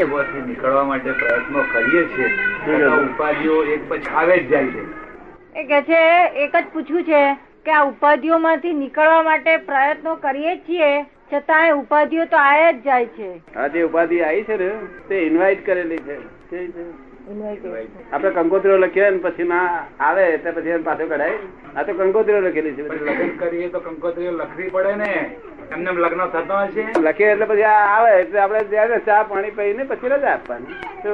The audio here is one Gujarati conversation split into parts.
એમાંથી નીકળવા માટે પ્રયત્નો કરીએ છીએ ઉપાધિઓ એક પછી આવે જ જાય છે. એ કે છે એક જ પૂછ્યું છે કે આ ઉપાધિઓમાંથી નીકળવા માટે પ્રયત્નો કરીએ છીએ? છતાંય ઉપાધિઓ તો આયા જ જાય છે. આ જે ઉપાધિ આવી છે ને તે ઇન્વાઇટ કરેલી છે. આપડે કંકોત્રીઓ લખીએ ને પછી ના આવે એટલે પછી એમ પાછો કઢાય. આ તો કંકોત્રીઓ લખેલી છે. લગ્ન કરીએ તો કંકોત્રીઓ લખવી પડે ને. એમને લગ્ન થતો હશે. લખીએ એટલે પછી આ આવે એટલે આપડે ત્યારે ચા પાણી પીને પછી રજા આપવાની. તો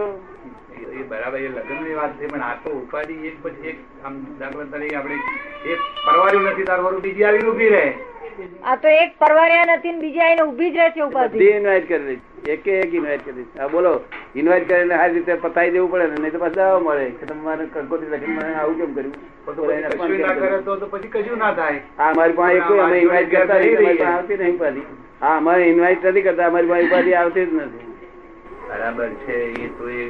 એ બરાબર એ લગ્નની વાત છે પણ આ તો ઉપાધિ એક પછી એક આમ દાખલા તરીકે આપણે એક પરવાર્યું નથી તાર બીજી આવી ઊભી રહે. આ તો એક પરવાર્યા નથી ને બીજા એને ઊભી જ રહે છે ઉપાધિ બધી ઇન્વાઇટ કરી દઈશ. એક એક ઇન્વાઇટ કરી દઈશ. હા બોલો. ઇન્વાઇટ કરીને સારી રીતે પતાવી દેવું પડે ને નહીં તો પછી દવા મળે. કે તમારે કંકોત્રી લખી મને આવું કેમ કર્યું? તો પછી કશું ના કરે તો તો પછી કશું ના થાય. હા અમારી પાસે એક અમે ઇન્વાઇટ કરતા નહીં આવતી નહીં ઉપાધિ હા અમારે ઇન્વાઇટ નથી કરતા અમારી પાસે ઉપાધિ આવતી જ નથી. બરાબર છે એ તો એ.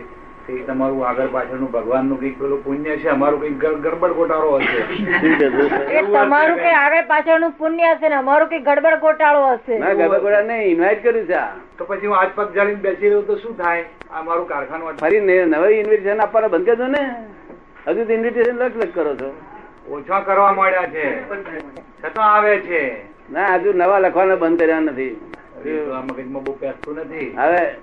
એ તમારું આગળ પાછળનું ભગવાનનું કંઈક પેલું પુણ્ય છે અમારું કંઈક ગડબડ ગોટાળો હશે. તમારું કઈ આગળ પાછળનું પુણ્ય હશે ને અમારું કઈ ગડબડ ગોટાળો હશે. ગડબડ ગરબા નહીં ઇન્વાઇટ કર્યું છે તો પછી હું આજ પગ જાળીને બેસી રહ્યો તો શું થાય? આ મારું કારખાનું. ફરી નવી ઇન્વિટેશન આપવાનું બંધ કરજો ને. હજુ તો ઇન્વિટેશન લખ લખ કરો છો. ઓછા કરવા માંડ્યા છે. છતાં આવે છે. ના હજુ નવા લખવાના બંધ કર્યા તો નથી. હવે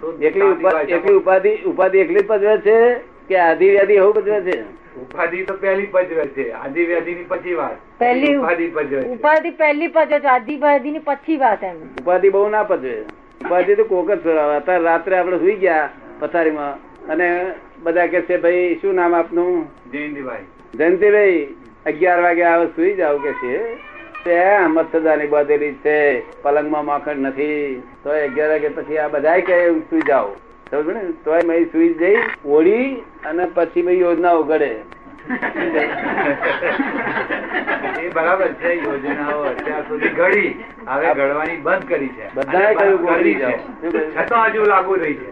તો એકલી એકલી ઉપાધિ ઉપાધિ એકલી પજવે છે કે આધિ વ્યાધિ એવું પજવે છે? ઉપાધિ તો પહેલી પજવે છે. આધિ વ્યાધિ ની પછી વાત. પહેલી ઉપાધિ પજવે છે. ઉપાધિ પહેલી પચો છો. આદિવાદી ની પછી વાત એમ. ઉપાધિ બહુ ના પજવે. ઉપાધિ તો કોક જ અત્યારે રાત્રે આપણે સુઈ ગયા પથારીમાં. અને બધા કે છે ભાઈ શું નામ આપનું? જયંતિભાઈ. જયંતિભાઈ અગિયાર વાગે આવે સુઈ જાવ કે છે. મચ્છરદાની બાંધેલી છે પલંગમાં માખણ નથી. તો અગિયાર વાગે પછી આ બધાય કે સુઈ જાવ સમજો ને? તો સુઈ જઈ ઓળી અને પછી ભાઈ યોજનાઓ ઘડે એ બરાબર છે યોજનાઓ અત્યાર સુધી ઘડી. હવે ઘડવાની બંધ કરી છે. બધાએ કહ્યું કે કરી ઉડી છે. જાઓ. છતાં હજુ લાગુ રહી છે.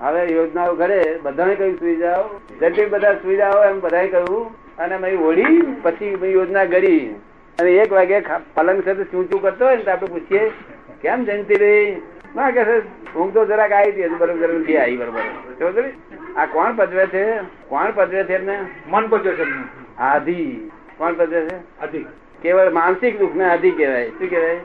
હવે યોજનાઓ ઘડે બધાને કહ્યું સુઈ જાઓ. જેટલી બધા સુઈ જાઓ એમ બધાએ કહ્યું. અને મેં ઓળી પછી યોજના ઘડી. અને એક વાગે પલંગ સાથે ચૂંચું કરતો હોય ને તો આપણે પૂછીએ કેમ જયંતિભાઈ? ના કે ઊંઘ તો જરાક આવી હતી બરોબર બરોબર નથી આવી બરોબર. આ કોણ પદવે છે? કોણ પદવે છે એમને? મન પદવે છે. આધી. કોણ પદવે છે? અધિક કેવળ માનસિક દુઃખ ને આધી કહેવાય. શું કહેવાય?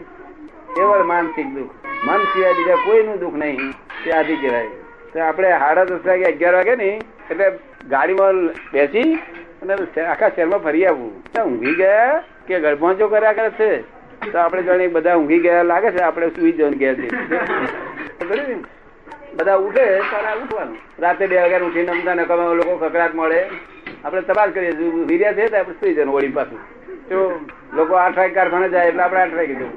કેવળ માનસિક દુઃખ. મન સિવાય બીજા કોઈનું દુઃખ નહીં. તે આધી કહેવાય. તો આપણે સાડા દસ વાગે અગિયાર વાગે ને એટલે ગાડીમાં બેસી અને આખા શહેરમાં ફરી આવવું ઊંઘી ગયા કે ગળપહોંચો કર્યા કરે છે તો આપણે જાણે બધા ઊંઘી ગયા લાગે છે આપણે સુઈ જવાનું ગયા છે બધા ઉઠે તારા ઉઠવાનું. રાતે બે વાગ્યા ઉઠીને અમદાવાદ નકામા લોકો કકરાટ મળે. આપણે તપાસ કરીએ વીર્યા છે તો આપણે સુઈ જવાનું વળી પાછું. તો લોકો આઠ વાગે કારખાને જાય એટલે આપણે આઠ વાગે જવું.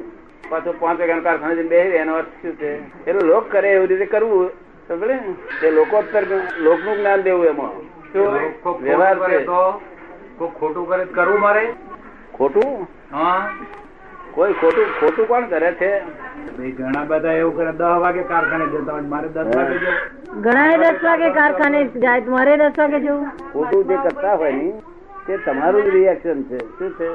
પાછું પાંચ વાગ્યા કારખાને જઈને બેસી એનો અર્થ શું છે? એટલે લોક કરે એવી રીતે કરવું. સમજે તે લોકોત્તર લોકનું જ્ઞાન દેવું એમાં. શું વ્યવહાર કરે તો ખોટું કરે કરવું મારે? ખોટું? હા. કોઈ ખોટું ખોટું કોણ કરે છે? ઘણા બધા એવું કરે દસ વાગે કારખાને જતા હોય મારે દસ વાગે ઘણા દસ વાગે કારખાને જાય મારે દસ વાગે જવું. ખોટું જે કરતા હોય ને તે તમારું જ રિએક્શન છે. શું છે?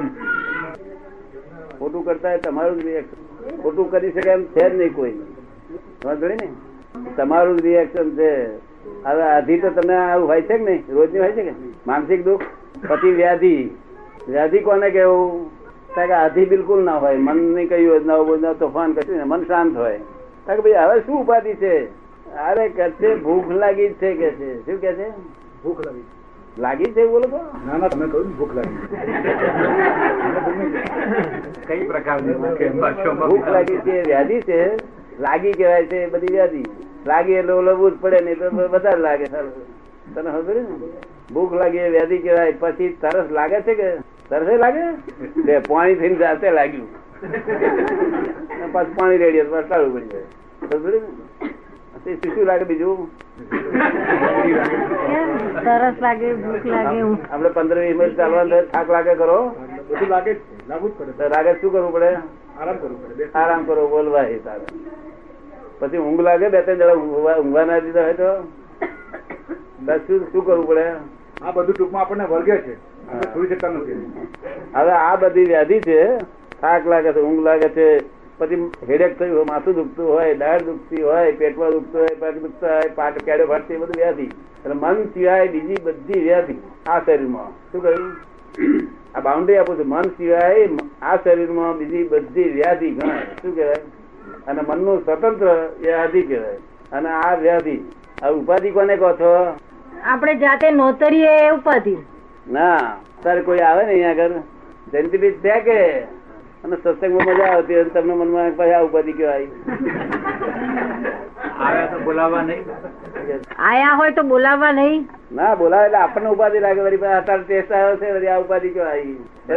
ખોટું કરતા હોય તમારું જ રિએક્શન ખોટું કરી શકે એમ છે જ નહીં કોઈ. સમજ ને? તમારું જ રિએક્શન છે. હવે આધી તો તમને આવું હોય છે કે નહીં? રોજની હોય છે કે? માનસિક દુઃખ પછી વ્યાધિ. વ્યાધિ કોને કેવું કે આધી બિલકુલ ના હોય. મનની કઈ યોજનાઓ બોજનાઓ તોફાન કશું ને મન શાંત હોય. કે ભાઈ હવે શું ઉપાધિ છે? અરે કે છે ભૂખ લાગી છે કે છે. શું કે છે? ભૂખ લાગી. લાગી છે બોલો તો? ના ના તમે કહ્યું ભૂખ લાગી. કઈ પ્રકારની ભૂખ એમ ભાષામાં? ભૂખ લાગી છે વ્યાધિ છે. લાગી કહેવાય છે બધી વ્યાધિ. લાગી એટલે ઓલવવું જ પડે નહીં તો વધારે લાગે. સર તને ખબર ને? ભૂખ લાગી એ વ્યાધિ કહેવાય. પછી તરસ લાગે છે કે? તરસે લાગે? બે પાણી થઈને જાતે લાગ્યું. પાછું પાણી રેડી તો ટાળું પડી જાય શું લાગે બીજું? સરસ લાગે ભૂખ લાગે આપડે પંદર વીસ મિનિટ ચાલવાનું થાક લાગે કરો બધું લાગે લાગુ જ પડે. લાગે શું કરવું પડે? આરામ કરવું પડે આરામ કરો બોલવા એ તારે. પછી ઊંઘ લાગે બે ત્રણ જણા ઊંઘવા ના દીધા હોય તો? બસ શું શું કરવું પડે? આ બધું ટૂંકમાં આપણને વળગે છે. હવે આ બધી વ્યાધિ છે થાક લાગે છે ઊંઘ લાગે છે પછી હેડેક થયું હોય માથું દુખતું હોય દાળ દુખતી હોય પેટમાં દુખતું હોય પગ દુખતા હોય પાટ કેડે ફાટતી બધું વ્યાધિ. એટલે મન સિવાય બીજી બધી વ્યાધિ આ શરીરમાં. શું કહ્યું? આ બાઉન્ડ્રી આપું છું. મન સિવાય આ શરીરમાં બીજી બધી વ્યાધિ ગણાય. શું કહેવાય? અને મનનું સ્વતંત્ર વ્યાધિ કહેવાય. અને આ વ્યાધિ આ ઉપાધિ કોને કહો છો? આપણે જાતે નોતરીએ ઉપાધિ. ના તારે કોઈ આવે ને અહીંયા આગળ? જયંતિ બીજ છે કે? અને સત્સંગમાં મજા આવતી હોય અને તમને મનમાં પછી આ ઉપાધિ કહેવાય. બોલાવવા નહીં. આયા હોય તો બોલાવવા નહીં. ના બોલાવે એટલે આપણને ઉપાધિ લાગે. વળી અત્યારે ટેસ્ટ આવ્યો છે વળી આ ઉપાધિ કહેવાય.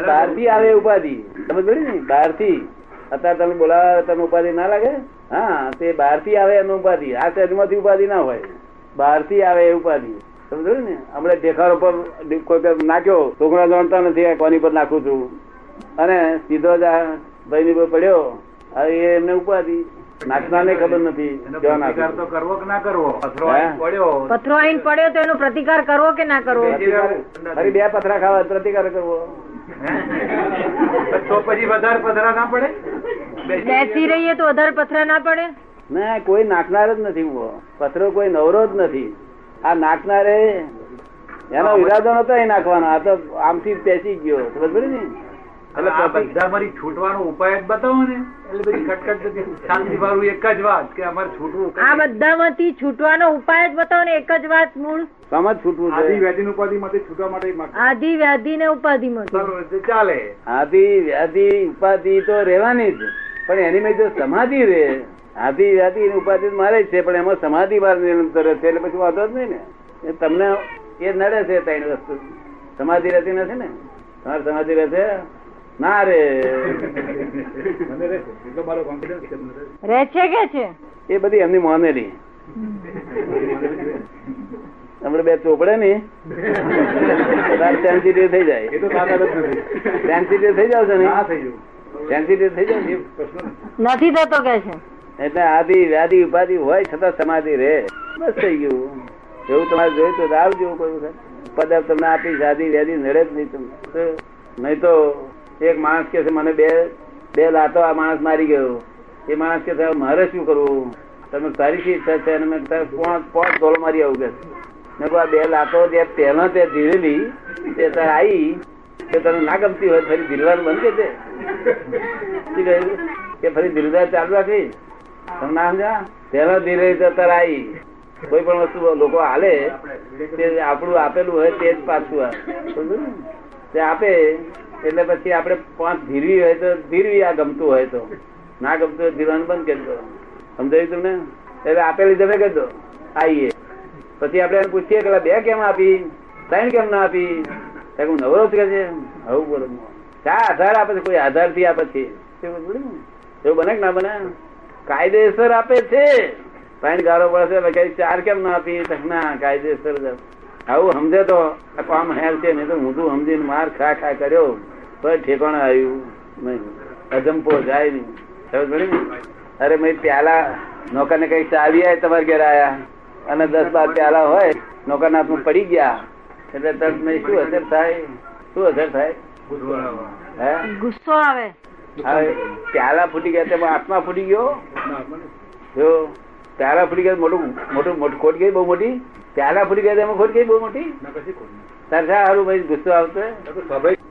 બહારથી આવે ઉપાધિ. સમજ પડી ને? બહારથી અત્યારે તમે બોલાવે તમને ઉપાધિ ના લાગે? હા તે બહારથી આવે એનું ઉપાધિ. આ શરીરમાંથી ઉપાધિ ના હોય. બહારથી આવે એ ઉપાધિ. સમજો ને? હમણાં ઢેખાર ઉપર કોઈ નાખ્યો છોકરા જાણતા નથી કોની પર નાખું છું? અને સીધો જ આ ભાઈ ની પડ્યો. હવે એ એમને ઉપાધિ. નાખનારને ખબર નથી પ્રતિકાર તો કરવો કે ના કરવો? પથરો પડ્યો. પથરો આઈને પડ્યો તો એનો પ્રતિકાર કરવો કે ના કરવો? ફરી બે પથરા ખાવા પ્રતિકાર કરવો. તો પછી વધારે પથરા ના પડે? બેસી રહીએ તો વધારે પથરા ના પડે? ના કોઈ નાખનાર જ નથી ઊભો. પથરો કોઈ નવરો જ નથી. આ નાખનારે એનો ઈરાદો નતો એ નાખવાનો. આ તો આમથી પેસી ગયો. ખબર પડી ને? એટલે બધા મારી છૂટવાનો ઉપાય જ બતાવો ને. એટલે બધી ખટખટ શાંતિ વાળું એક જ વાત કે અમારે છૂટવું આ બધામાંથી છૂટવાનો ઉપાય જ બતાવો ને એક જ વાત મૂળ. સમજ છૂટવું આદિ વ્યાધી ઉપાધિ માંથી છૂટવા માટે એક વ્યાધિ ને ઉપાધિ માંથી ચાલે. આદિ વ્યાધિ ઉપાધિ તો રહેવાની જ. પણ એની મેં જો સમાધિ રહે આદિ વ્યાધિ ઉપાધિ મારે છે પણ એમાં સમાધિ માર નિરંતર છે એટલે પછી વાંધો જ નહીં ને. એ તમને એ નડે છે ત્રણ વસ્તુ. સમાધિ રહેતી નથી ને? તમારે સમાધિ રહેશે? ના રે. રહે છે કે છે? એ બધી એમની મોનેલી. આપણે બે ચોપડે ને? સેન્સિટિવ થઈ જાય. એ તો તાકાત જ નથી. સેન્સિટિવ થઈ જાવ છે ને? ના થઈ જવું. સેન્સિટિવ થઈ નથી. નથી થતો કે છે? એટલે આદિ, વ્યાધિ, ઉપાધિ હોય છતાં સમાધિ રહે. બસ થઈ ગયું. એવું તમારે જોયું તો આવજો કોઈ વખત. પદાર્થ તમને આપીશ આદિ વ્યાધિ નડે જ નહીં તમને. નહીં તો એક માણસ કે મને બે બે લાતો આ માણસ મારી ગયો. એ માણસ કે મારે શું કરવું? તમે તારી શી ઈચ્છા છે? અને મેં પોણ પોણ ડોલ મારી આવું કે. મેં આ બે લાતો જે પહેલા તે ધીરેલી, તે તારે આવી કે તને ના ગમતી હોય તો ફરી ધીરવાનું બંધ કે છે કે ફરી ધીરદાર ચાલુ રાખી. તમે ના સમજ્યા પહેલા ધીરે રીતે આવી. કોઈ પણ વસ્તુ લોકો હાલે આપણું આપેલું હોય તે જ પાછું આવે. આપે, એટલે પછી આપણે પાંચ ધીરવી હોય તો ધીરવી આ ગમતું હોય તો. ના ગમતું હોય ધીરવાનું બંધ કરી દો. સમજાયું તમને? એટલે આપેલી તમે કરી દો. આવીએ પછી આપણે એને પૂછીએ કે બે કેમ આપી? ત્રણ કેમ ના આપી? હું નવરો કે છે. આવું બોલો. શા આધાર આપે છે, કોઈ આધારથી આપે છે. એવું બને કે ના બને? કાયદેસર આપે છે. પાણી ગારો પડશે કઈ ચાર કેમ ના આપી ના કાયદેસર આવું સમજે તો કામ હેલ છે નહીં તો ઊંધું સમજીને માર ખા ખા કર્યો. તો ઠેકાણે આવ્યું નહીં. અજંપો જાય નહીં. સમજ પડી ને? અરે મેં પ્યાલા નોકર ને કઈ ચાવી આવે તમારે ઘેર આયા. અને દસ બાર પ્યાલા હોય નોકર ના હાથમાં પડી ગયા. એટલે તરત મેં શું અસર થાય? શું અસર થાય. હે? ગુસ્સો આવે. પ્યાલા ફૂટી ગયા તેમાં આત્મા ફૂટી ગયો? જો પ્યાલા ફૂટી ગયા મોટું મોટું મોટું ખોટ ગઈ બહુ મોટી? પ્યાલા ફૂટી ગયા તેમાં ખોટ ગઈ બહુ મોટી? તારે શા હારું ભાઈ ગુસ્સો આવતો સ્વાભાવિક